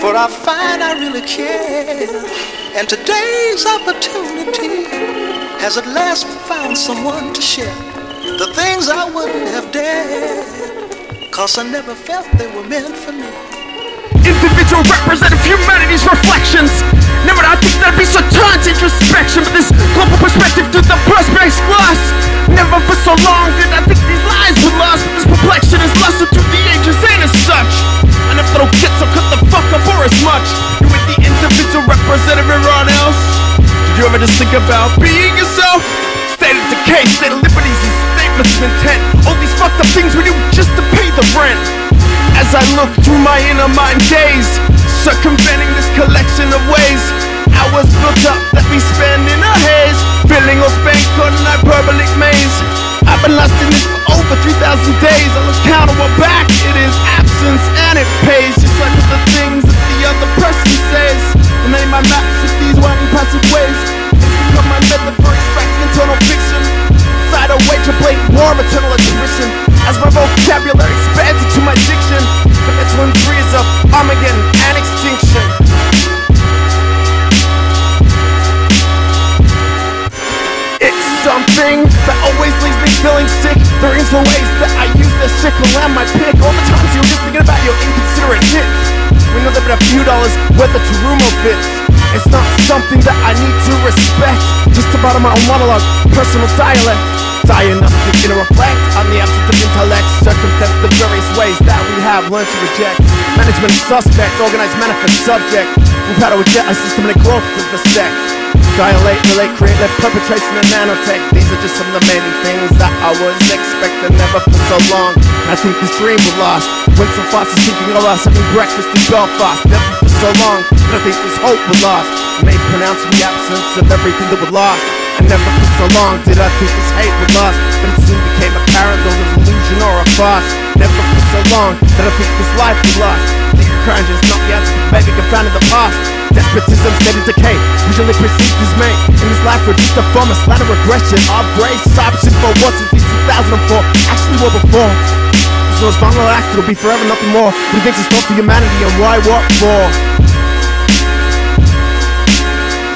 For I find I really care. And today's opportunity has at last found someone to share the things I wouldn't have dared. Cause I never felt they were meant for me. Individual representative humanity's reflections. Never did I think there'd be so tons introspection, but this global perspective through the perspex glass. Never for so long did I think these lies were lost, but this perplexion is lusted through the Just think about being yourself? State of decay, state of liberties, and statements of intent. All these fucked up things we do just to pay the rent. As I look through my inner mind gaze, circumventing this collection of ways. Hours built up that we spend in a haze, filling our spank on an hyperbolic maze. I've been lost in this for over 3,000 days. I look countable back, it is absence and it pays. Just like the things that the other person says. And name my maps of these winding passageways. It's become something that always leaves me feeling sick. There is the ways that I use the sickle and my pick. All the times you're just thinking about your inconsiderate hits. We know that but a few dollars worth of Terumo fits. It's not something that I need to respect. Just about my own monologue, personal dialect. Diagnostic to reflect on the absence of intellect. Circumvent the various ways that we have learned to reject. Management suspect, organized manifest subject. We've had to reject a systematic growth of the sect. Dilate, relate, create, live, perpetration, and nanotech. These are just some of the many things that I was expecting never for so long. I think this dream was lost. Went so fast as thinking of us having breakfast in Belfast. Never for so long, but I think this hope was lost. May pronounce the absence of everything that was lost. And never for so long did I think this hate was lost. But it soon became apparent it was illusion or a farce. Never for so long that I think this life was lost. Think crying just not but maybe confounded the past. Despotism, steady decay, usually precedes dismay. In this life, just a form of slight regression. Our grace, option for what since 2004, actually well before. So as final act, it'll be forever, nothing more. He thinks is for humanity and why, what for?